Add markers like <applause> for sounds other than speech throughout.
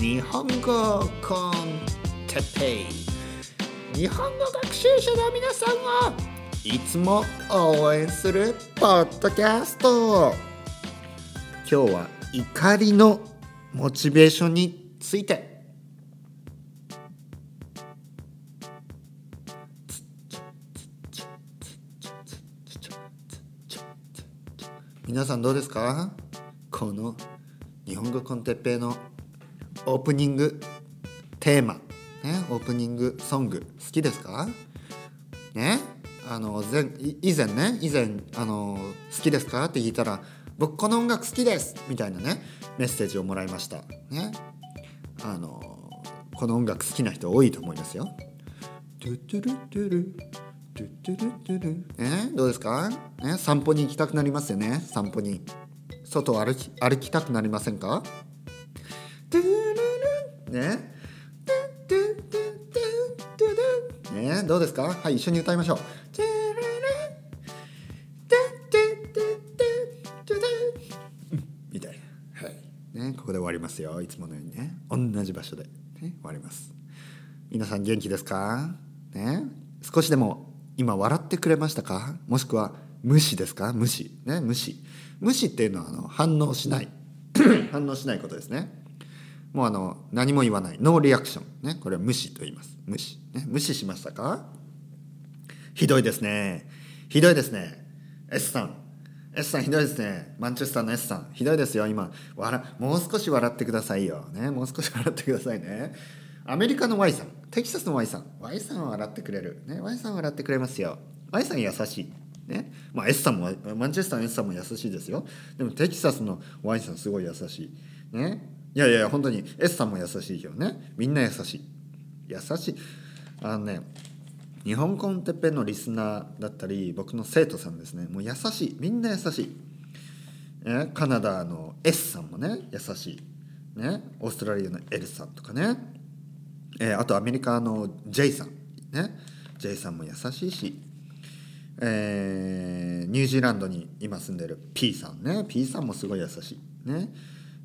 日本語コンテッペイ。日本語学習者の皆さんをいつも応援するポッドキャスト。今日は怒りのモチベーションについて。皆さんどうですか？この日本語コンテッペイのオープニングテーマ、ね、オープニングソング好きですか？ね？あの前以前ね以前あの好きですか？って聞いたら僕この音楽好きです！みたいなねメッセージをもらいました。ね？あのこの音楽好きな人多いと思いますよ。トゥトゥルトゥル。トゥトゥルトゥル。えどうですか、ね、散歩に行きたくなりますよね？散歩に外を歩き歩きたくなりませんか？トゥルルね？ね？どうですか？はい一緒に歌いましょう。みたいな。はい。ね？ここで終わりますよ。いつものようにね。同じ場所で、ね、終わります。皆さん元気ですか？ね？少しでも今笑ってくれましたか？もしくは無視ですか？無視。ね？無視。無視っていうのはあの反応しない。<clears throat> 反応しないことですね。もうあの何も言わない。ノーリアクションね？これは無視と言います。無視、ね、無視しましたか？ひどいですね。ひどいですね。S さん。S さんひどいですね。マンチェスターの S さん。ひどいですよ今。笑もう少し笑ってくださいよ。ね？もう少し笑ってくださいね。アメリカの Y さん。テキサスの Y さん。Y さんは笑ってくれる、ね、Y さんは笑ってくれますよ。Y さん優しい。ね。まあ、S さんもマンチェスターの S さんも優しいですよ。でもテキサスの Y さんすごい優しい。ね。いやいや本当に S さんも優しいよね。みんな優しい。優しい。あのね日本コンテペのリスナーだったり僕の生徒さんですね。もう優しい。みんな優しい、えカナダの S さんもね優しい、ね、オーストラリアの L さんとかね、えー、あとアメリカの J さん。ね。J さんも優しいし、えー、ニュージーランドに今住んでる P さんね。P さんもすごい優しい。ね。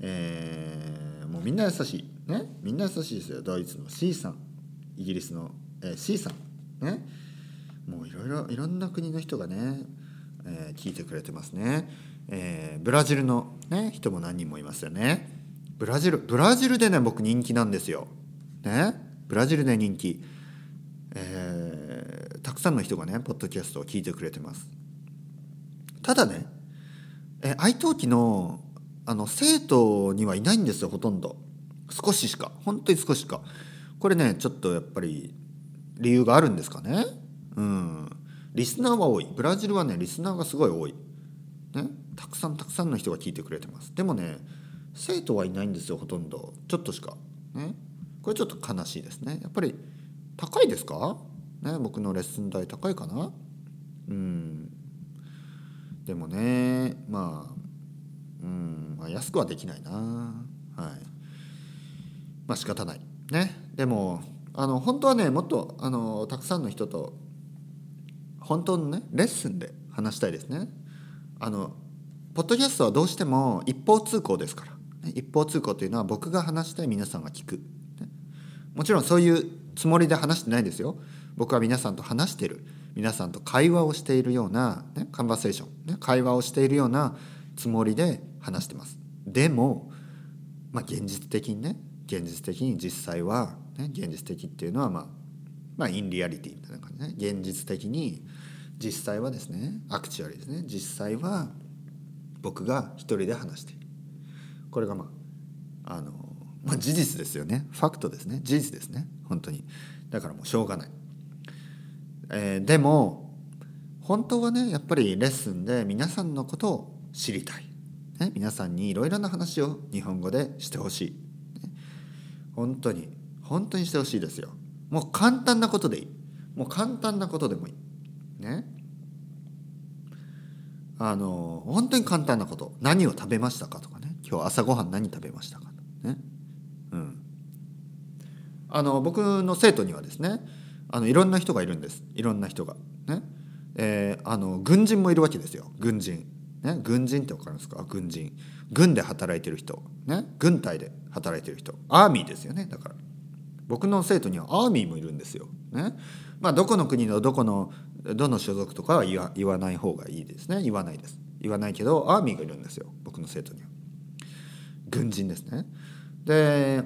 えー、もうみんな優しい。ね。みんな優しいですよ。ドイツの C さん。イギリスの、えー、C さん。ね。もういろいろいろんな国の人がね、えー、聞いてくれてますね、えー、ブラジルの、ね、人も何人もいますよね。ブラジルブラジルでね僕人気なんですよ。ね。ブラジルで人気、さんの人がねポッドキャストを聞いてくれてます。ただね、え、愛登記のあの生徒にはいないんですよほとんど。少ししか。本当に少ししか。これねちょっとやっぱり理由があるんですかね。うん。リスナーは多い。ブラジルはねリスナーがすごい多い。ね。たくさんたくさんの人が聞いてくれてます。でもね生徒はいないんですよほとんど。ちょっとしか。ね。これちょっと悲しいですね。やっぱり高いですか？ね僕のレッスン代高いかな？うん。でもねまあうんまあ、安くはできないな。はい。まあ仕方ない。ね。でもあの本当はねもっとあのたくさんの人と本当のねレッスンで話したいですね。あのポッドキャストはどうしても一方通行ですから、一方通行というのは僕が話したい皆さんが聞く、ね、もちろんそういうつもりで話してないですよ。僕は皆さんと話してる。皆さんと会話をしているような、ね、カンバセーション、ね、会話をしているようなつもりで話してます。でも、まあ、現実的にね現実的に実際は、ね、現実的っていうのはまあまあインリアリティみたいな感じね。現実的に実際はですねアクチュアリですね。実際は僕が一人で話している。これがまああの、まあ、事実ですよね。ファクトですね。事実ですね。本当に。だからもうしょうがない、えー、でも本当はねやっぱりレッスンで皆さんのことを知りたい。ね、皆さんにいろいろな話を日本語でしてほしい、ね、本当に本当にしてほしいですよ。もう簡単なことでいい。もう簡単なことでもいい。ね。あの本当に簡単なこと。何を食べましたかとかね。今日朝ごはん何食べましたかね。うん。あの僕の生徒にはですねあのいろんな人がいるんです。いろんな人が。ね。えー、あの軍人もいるわけですよ。軍人。ね、軍人って分かりますか？軍人。軍で働いてる人、ね、軍隊で働いてる人。アーミーですよね。だから。僕の生徒にはアーミーもいるんですよ。ね。まあ、どこの国のどこのどの所属とかは言わ言わない方がいいですね。言わないです。言わないけどアーミーがいるんですよ。僕の生徒には。軍人ですね。で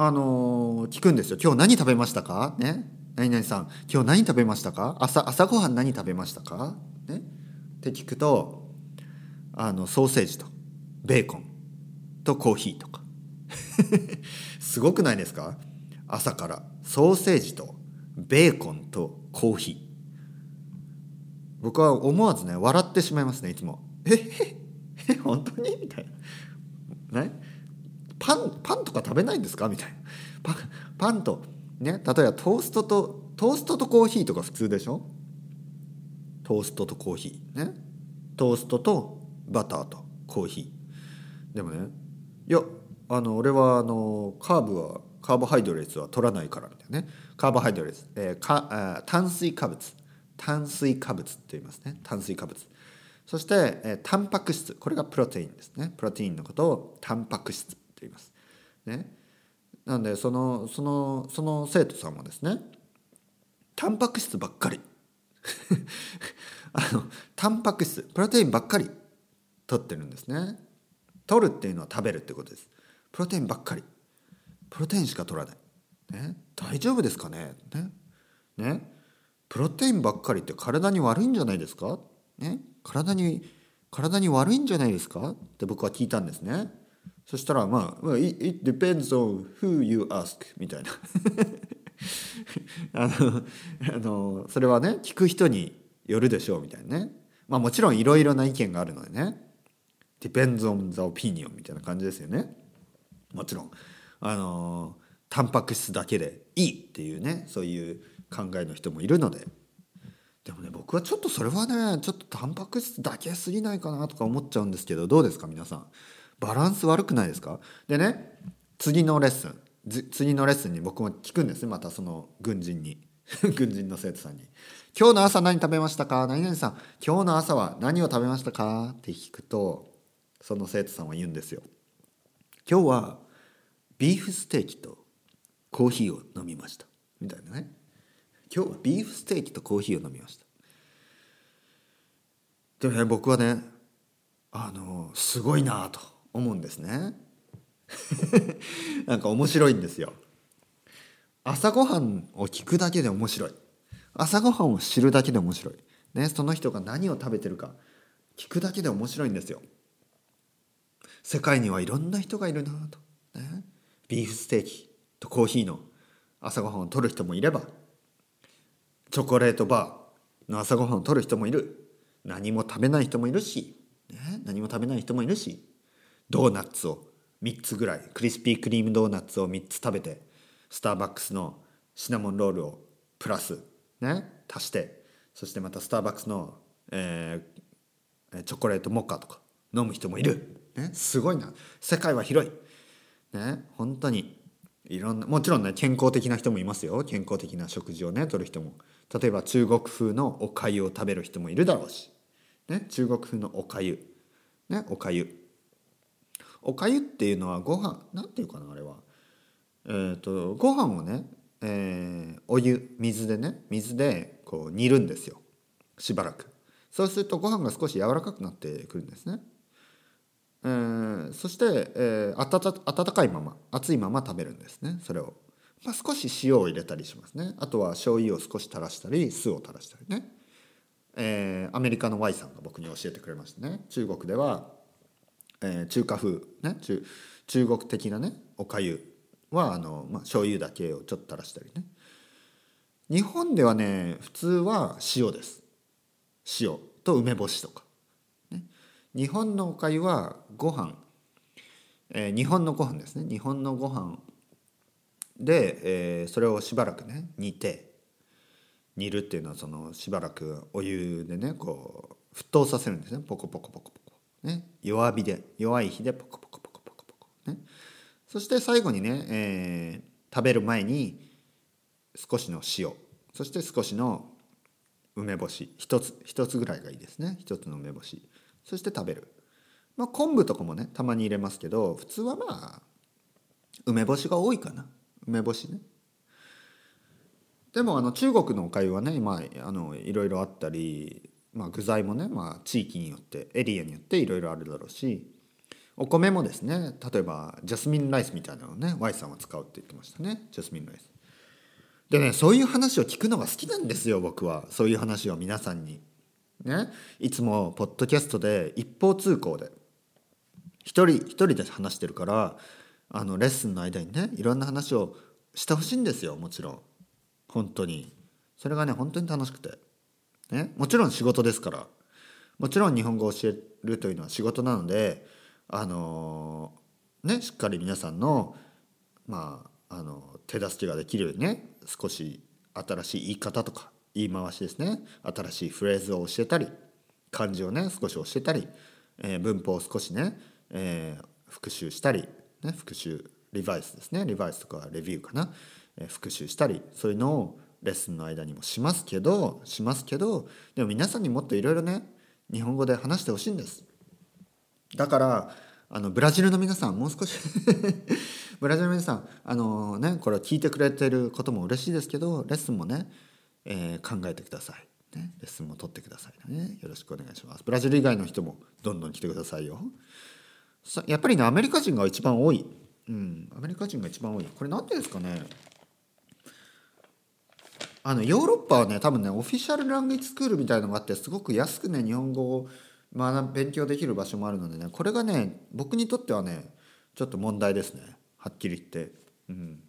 あのー聞くんですよ。今日何食べましたか？ね？何々さん今日何食べましたか？朝朝ごはん何食べましたか？ね？って聞くとあのソーセージとベーコンとコーヒーとか。<laughs> すごくないですか？朝からソーセージとベーコンとコーヒー。僕は思わずね笑ってしまいますねいつも「え本当に?」みたいな。ね？パンパンとか食べないんですか？みたいな。パンパンとね例えばトーストとトーストとコーヒーとか普通でしょ？トーストとコーヒー。ね。トーストとバターとコーヒー。でもねいやあの俺はあのカーブはカーボハイドレーツは取らないからみたいなね。カーボハイドレーツ、えーかあ炭水化物。炭水化物って言いますね。炭水化物。そして、えータンパク質。これがプロテインですね。プロテインのことをタンパク質。って言います。ね。なんでそのそのその生徒さんもですねタンパク質ばっかり。<laughs> あのタンパク質プロテインばっかり取ってるんですね。取るっていうのは食べるってことです。プロテインばっかり。プロテインしか取らない、ね、大丈夫ですかね。ね。ね。プロテインばっかりって体に悪いんじゃないですか。ね。体に体に悪いんじゃないですか。って僕は聞いたんですね。そしたらまあ「まあ it, depends on who you ask」みたいな。<laughs> あの <laughs> あのそれはね聞く人によるでしょうみたいなね。まあもちろんいろいろな意見があるのでね。depends on the opinion みたいな感じですよね。もちろん。あのタンパク質だけでいいっていうねそういう考えの人もいるので。でもね僕はちょっとそれはねちょっとタンパク質だけすぎないかなとか思っちゃうんですけどどうですか皆さん？バランス悪くないですか？でね次のレッスン次のレッスンに僕も聞くんですねまたその軍人に。<laughs> 軍人の生徒さんに「今日の朝何食べましたか何々さん今日の朝は何を食べましたか?」って聞くとその生徒さんは言うんですよ。今日はビーフステーキとコーヒーを飲みましたみたいなね今日はビーフステーキとコーヒーを飲みましたでもね僕はねあのすごいなと。思うんですね。<laughs> なんか面白いんですよ。朝ごはんを聞くだけで面白い。朝ごはんを知るだけで面白い、ね、その人が何を食べてるか聞くだけで面白いんですよ。世界にはいろんな人がいるなと、ね、ビーフステーキとコーヒーの朝ごはんを取る人もいればチョコレートバーの朝ごはんを取る人もいる。何も食べない人もいるし、ね、何も食べない人もいるし。ドーナツを3つぐらいクリスピークリームドーナツを3つ食べてスターバックスのシナモンロールをプラスね足してそしてまたスターバックスの、えーチョコレートモカとか飲む人もいる、ね、すごいな。世界は広い。ね本当にいろんなもちろんね健康的な人もいますよ。健康的な食事をねとる人も。例えば中国風のおかゆを食べる人もいるだろうし、ね、中国風のおかゆねおかゆおかゆっていうのはご飯なんていうかなあれは。えー、とご飯をね、えーお湯水でね水でこう煮るんですよ。しばらく。そうするとご飯が少し柔らかくなってくるんですね、えーそして、えー、温温かいまま熱いまま食べるんですねそれを、まあ、少し塩を入れたりしますね。あとは醤油を少し垂らしたり酢を垂らしたりね、えーアメリカの Y さんが僕に教えてくれましたね。中国ではえー中華風、ね、中中国的なねおかゆはあの、まあ、醤油だけをちょっと垂らしたりね。日本ではね普通は塩です。塩と梅干しとか、ね、日本のおかゆはご飯、えー日本のご飯ですね。日本のご飯で、えーそれをしばらくね煮て煮るっていうのはそのしばらくお湯でねこう沸騰させるんですね。ポコポコポコポコ、ね、弱火で弱い火でポコポコポコポコポコ、ね、そして最後にね、えー食べる前に少しの塩。そして少しの梅干し。一つ一つぐらいがいいですね。一つの梅干し。そして食べる。まあ昆布とかもねたまに入れますけど普通はまあ梅干しが多いかな。梅干しね。でもあの中国のおかゆはね今あのいろいろあったり、まあ、具材もね、まあ、地域によってエリアによっていろいろあるだろうしお米もですね例えばジャスミンライスみたいなのをね Y さんは使うって言ってましたねジャスミンライス。でねそういう話を聞くのが好きなんですよ僕は。そういう話を皆さんに。ね。いつもポッドキャストで一方通行で一人一人で話してるからあのレッスンの間にねいろんな話をしてほしいんですよもちろん。本当に。それがね本当に楽しくて、ね、もちろん仕事ですから。もちろん日本語を教えるというのは仕事なのであのねしっかり皆さんのまああの手助けができるようにね少し新しい言い方とか言い回しですね。新しいフレーズを教えたり漢字をね少し教えたり、えー、文法を少しね、えー、復習したり、ね、復習リバイスですね。リバイスとかレビューかな、えー、復習したりそういうのをレッスンの間にもしますけどしますけどでも皆さんにもっといろいろね日本語で話してほしいんです。だからあのブラジルの皆さんもう少し <laughs> ブラジルの皆さんあのねこれ聞いてくれてることも嬉しいですけどレッスンもね、えー、考えてください、ね、レッスンも取ってくださいね。よろしくお願いします。ブラジル以外の人もどんどん来てくださいよ。やっぱりねアメリカ人が一番多い。うんアメリカ人が一番多い。これ何でですかね。あのヨーロッパはね多分ねオフィシャルランゲージスクールみたいのがあってすごく安くね日本語を学勉強できる場所もあるのでねこれがね僕にとってはねちょっと問題ですね。はっきり言って。うん。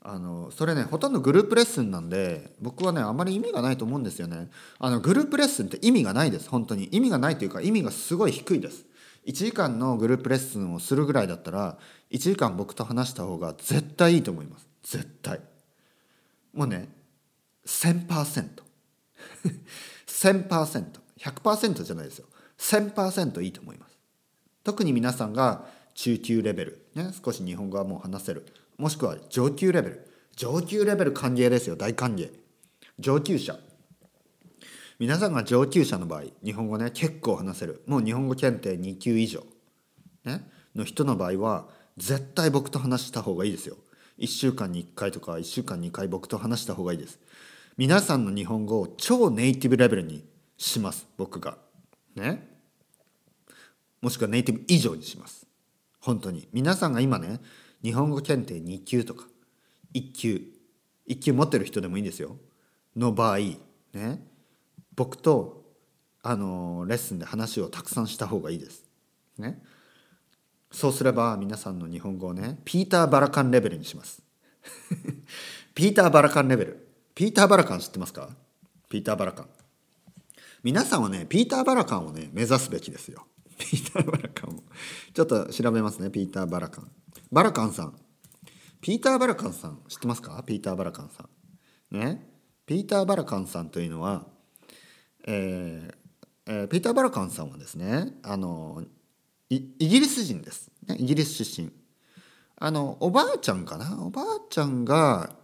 あのそれねほとんどグループレッスンなんで僕はねあまり意味がないと思うんですよね。あのグループレッスンって意味がないです。本当に。意味がないというか意味がすごい低いです。1時間のグループレッスンをするぐらいだったら1時間僕と話した方が絶対いいと思います。絶対。もうね 1000%1000%100% じゃないですよ。1000%いいと思います。特に皆さんが中級レベル、ね、少し日本語はもう話せる。もしくは上級レベル。上級レベル歓迎ですよ大歓迎。上級者。皆さんが上級者の場合日本語ね結構話せる。もう日本語検定2級以上、ね、の人の場合は絶対僕と話した方がいいですよ。1週間に1回とか1週間に2回僕と話した方がいいです。皆さんの日本語を超ネイティブレベルにします僕が。ね。もしくはネイティブ以上にします。本当に。皆さんが今ね日本語検定2級とか1級1級持ってる人でもいいんですよ。の場合ね。僕とあのレッスンで話をたくさんした方がいいです。ね。そうすれば皆さんの日本語をねピーター・バラカンレベルにします。<laughs> ピーター・バラカンレベル。ピーター・バラカン知ってますか？ピーター・バラカン。皆さんはねピーター・バラカンをね目指すべきですよ。<laughs> ピーター・バラカンを。ちょっと調べますねピーター・バラカン。バラカンさん。ピーター・バラカンさん知ってますか？ピーター・バラカンさん。ね？ピーター・バラカンさんというのは、えーえー、ピーター・バラカンさんはですねあのイギリス人です、ね、イギリス出身。あのおばあちゃんかな？おばあちゃんが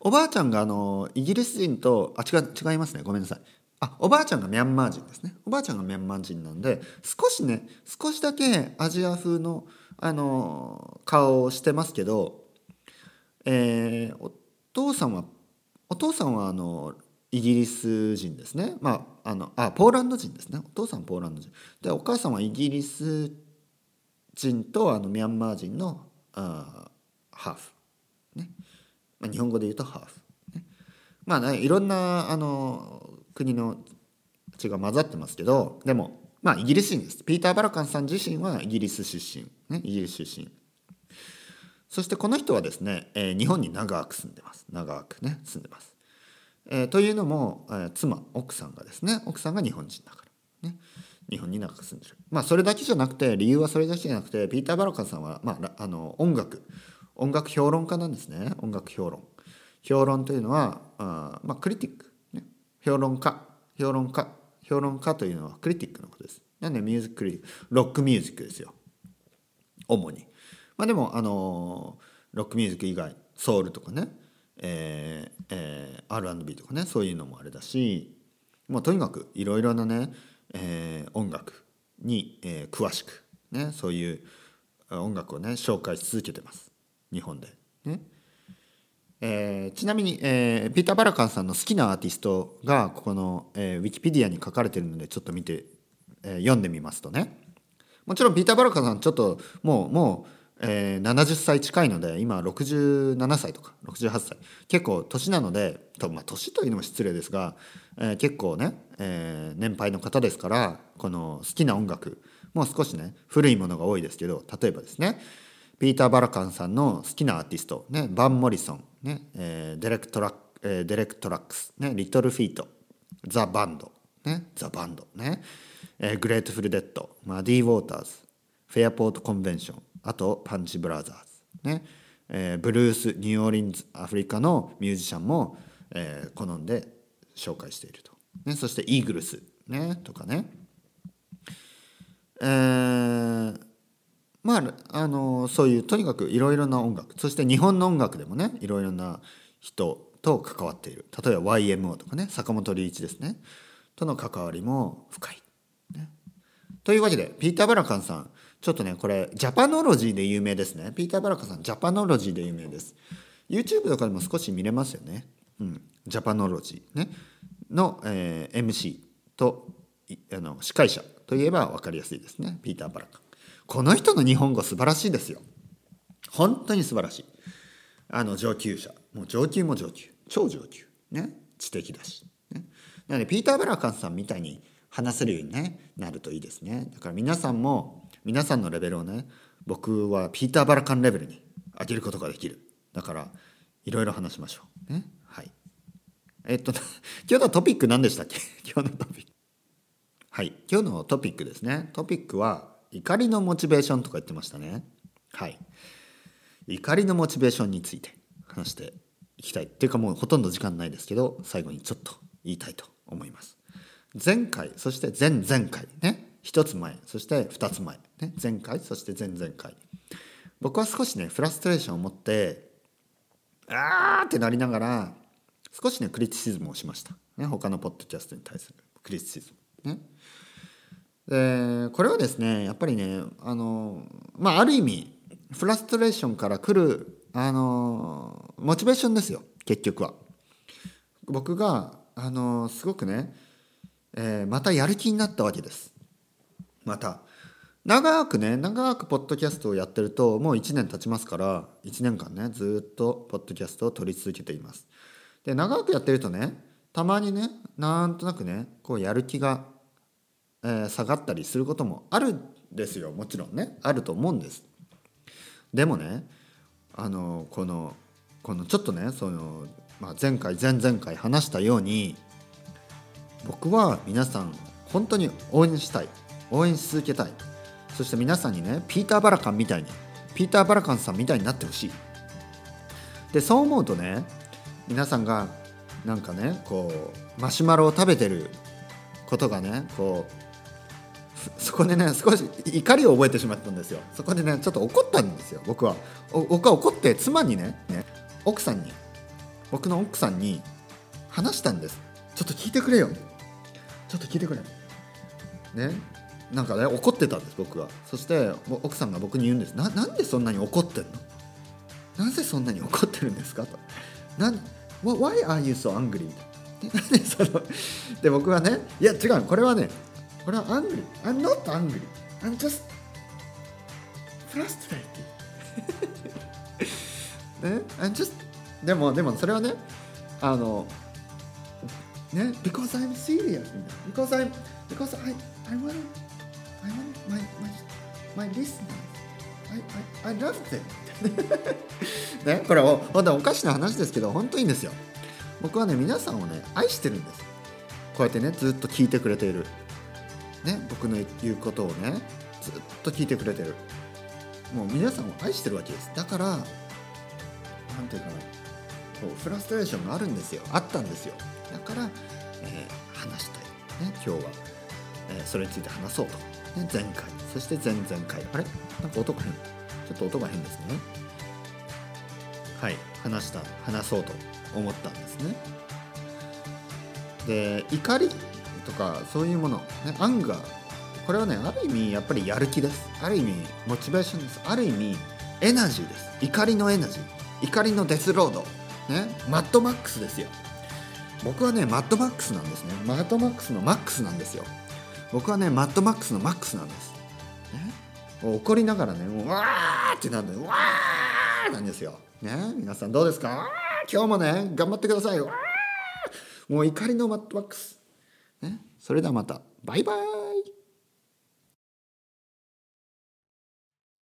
おばあちゃんがあのイギリス人とあ違違いますね。ごめんなさい。あおばあちゃんがミャンマー人ですね。おばあちゃんがミャンマー人なんで少しね少しだけアジア風のあの顔をしてますけど、えー、お父さんはお父さんはあのイギリス人ですね。まああのあポーランド人ですね。お父さんポーランド人。でお母さんはイギリス人とあのミャンマー人のあハーフ。まあ、日本語で言うとハーフ、まあねいろんなあの国の血が混ざってますけどでもまあイギリス人です。ピーター・バラカンさん自身はイギリス出身、ね、イギリス出身。そしてこの人はですね、えー、日本に長く住んでます。長くね住んでます、えー、というのも、えー、妻奥さんがですね奥さんが日本人だから。ね。日本に長く住んでる。まあそれだけじゃなくて理由はそれだけじゃなくてピーター・バラカンさんは、まあ、あの音楽音楽評論家なんですね。音楽評論。評論というのはあまあクリティック、ね、評論家。評論家。評論家というのはクリティックのことです。なんでミュージッククリティックロックミュージックですよ。主に。まあでもあのロックミュージック以外ソウルとかね。えーえー、R&B とかね。そういうのもあれだし。もうとにかくいろいろなね、えー、音楽に、えー、詳しくね。そういう音楽をね紹介し続けてます。日本で。ね。えー、ちなみに、えー、ピーター・バラカンさんの好きなアーティストがここの、えー、ウィキペディアに書かれてるのでちょっと見て、えー、読んでみますとね。もちろんピーター・バラカンさんちょっともうもうえー、70歳近いので今67歳とか68歳。結構年なのでと、まあ、年というのも失礼ですが、えー、結構ね、えー、年配の方ですからこの好きな音楽もう少しね古いものが多いですけど例えばですねピーター・バラカンさんの好きなアーティスト、ね、バン・モリソン、ねえー、デレク・トラック、えー、デレク・トラックス、ね、リトル・フィートザ・バンド、ね、ザ・バンドね、えー、グレートフル・デッド、マディ・ウォーターズ、フェアポート・コンベンション、あとパンチ・ブラザーズね、えー、ブルースニューオーリンズアフリカのミュージシャンも、えー、好んで紹介していると、ね、そしてイーグルス、ね、とかね。えー、まああのそういうとにかくいろいろな音楽。そして日本の音楽でもねいろいろな人と関わっている。例えば YMO とかね坂本龍一ですね。との関わりも深い。ね、というわけでピーター・バラカンさん。ちょっとねこれジャパノロジーで有名ですね。ピーター・バラカンさんジャパノロジーで有名です。YouTube とかでも少し見れますよね。うん。ジャパノロジー。ね。の、えー、MC とあの司会者といえば分かりやすいですね。ピーター・バラカン。この人の日本語素晴らしいですよ。本当に素晴らしい。あの上級者。もう上級も上級。超上級。ね。知的だし、ね、なのでピーター・バラカンさんみたいに話せるように、ね、なるといいですね。だから皆さんも皆さんのレベルをね僕はピーター・バラカンレベルに上げることができる。だからいろいろ話しましょう。ね。はい。えっと <laughs> 今日のトピック何でしたっけ？<laughs> 今日のトピック。はい。今日のトピックですね。トピックは怒りのモチベーションとか言ってましたね。はい。怒りのモチベーションについて話していきたい。っていうかもうほとんど時間ないですけど最後にちょっと言いたいと思います。前回そして前々回ね。1つ前そして2つ前、ね、前回そして前々回。僕は少しねフラストレーションを持ってあーってなりながら少しねクリティシズムをしました、ね、他のポッドキャストに対するクリティシズム。ね。でこれはですねやっぱりねあのまあある意味フラストレーションから来るあのモチベーションですよ結局は。僕があのすごくね、えー、またやる気になったわけです。また。長くね長くポッドキャストをやってるともう1年経ちますから1年間ねずっとポッドキャストを撮り続けています。で長くやってるとねたまにねなんとなくねこうやる気が、え、下がったりすることもあるんですよ。もちろんね。あると思うんです。でもねあのこのこのちょっとねその、まあ、前回前々回話したように僕は皆さん本当に応援したい。応援し続けたい。そして皆さんにねピーター・バラカンみたいにピーター・バラカンさんみたいになってほしい。でそう思うとね皆さんがなんかねこうマシュマロを食べてることがねこうそこでね少し怒りを覚えてしまったんですよ。そこでねちょっと怒ったんですよ僕は。僕は怒って妻にねね奥さんに僕の奥さんに話したんです。ちょっと聞いてくれよ。ちょっと聞いてくれ。ねなんかね怒ってたんです僕は。そして奥さんが僕に言うんです。ななんでそんなに怒ってんの？なぜそんなに怒ってるんですか？と。なん Why are you so angry? <laughs> でそので僕はねいや違う。これはねこれは angry I'm not angry I'm just frustrated ね I'm just でもでもそれはねあのね because I'm serious because I'm because I I want I want my my my listeners. I I I love them. ね、これ本当おかしな話ですけど本当にいいんですよ。僕はね皆さんをね愛してるんです。こうやってねずっと聞いてくれている。ね僕の言うことをねずっと聞いてくれてる。もう皆さんを愛してるわけです。だからなんていうかなこうフラストレーションがあるんですよ。あったんですよ。だから、えー、話したいね今日は、えー、それについて話そうと。ね、前回そして前々回あれ？なんか音が変ちょっと音が変ですねはい話した話そうと思ったんですねで怒りとかそういうもの、ね、アンガーこれはねある意味やっぱりやる気です。ある意味モチベーションです。ある意味エナジーです。怒りのエナジー。怒りのデスロード。ねマッドマックスですよ。僕はねマッドマックスなんですね。マッドマックスのマックスなんですよ。僕はねマッドマックスのマックスなんです、ね、怒りながらねもうわーってなんでわーなんですよ。ね皆さんどうですか？今日もね頑張ってください。わーもう怒りのマッドマックス。ね。それではまた。バイバイ。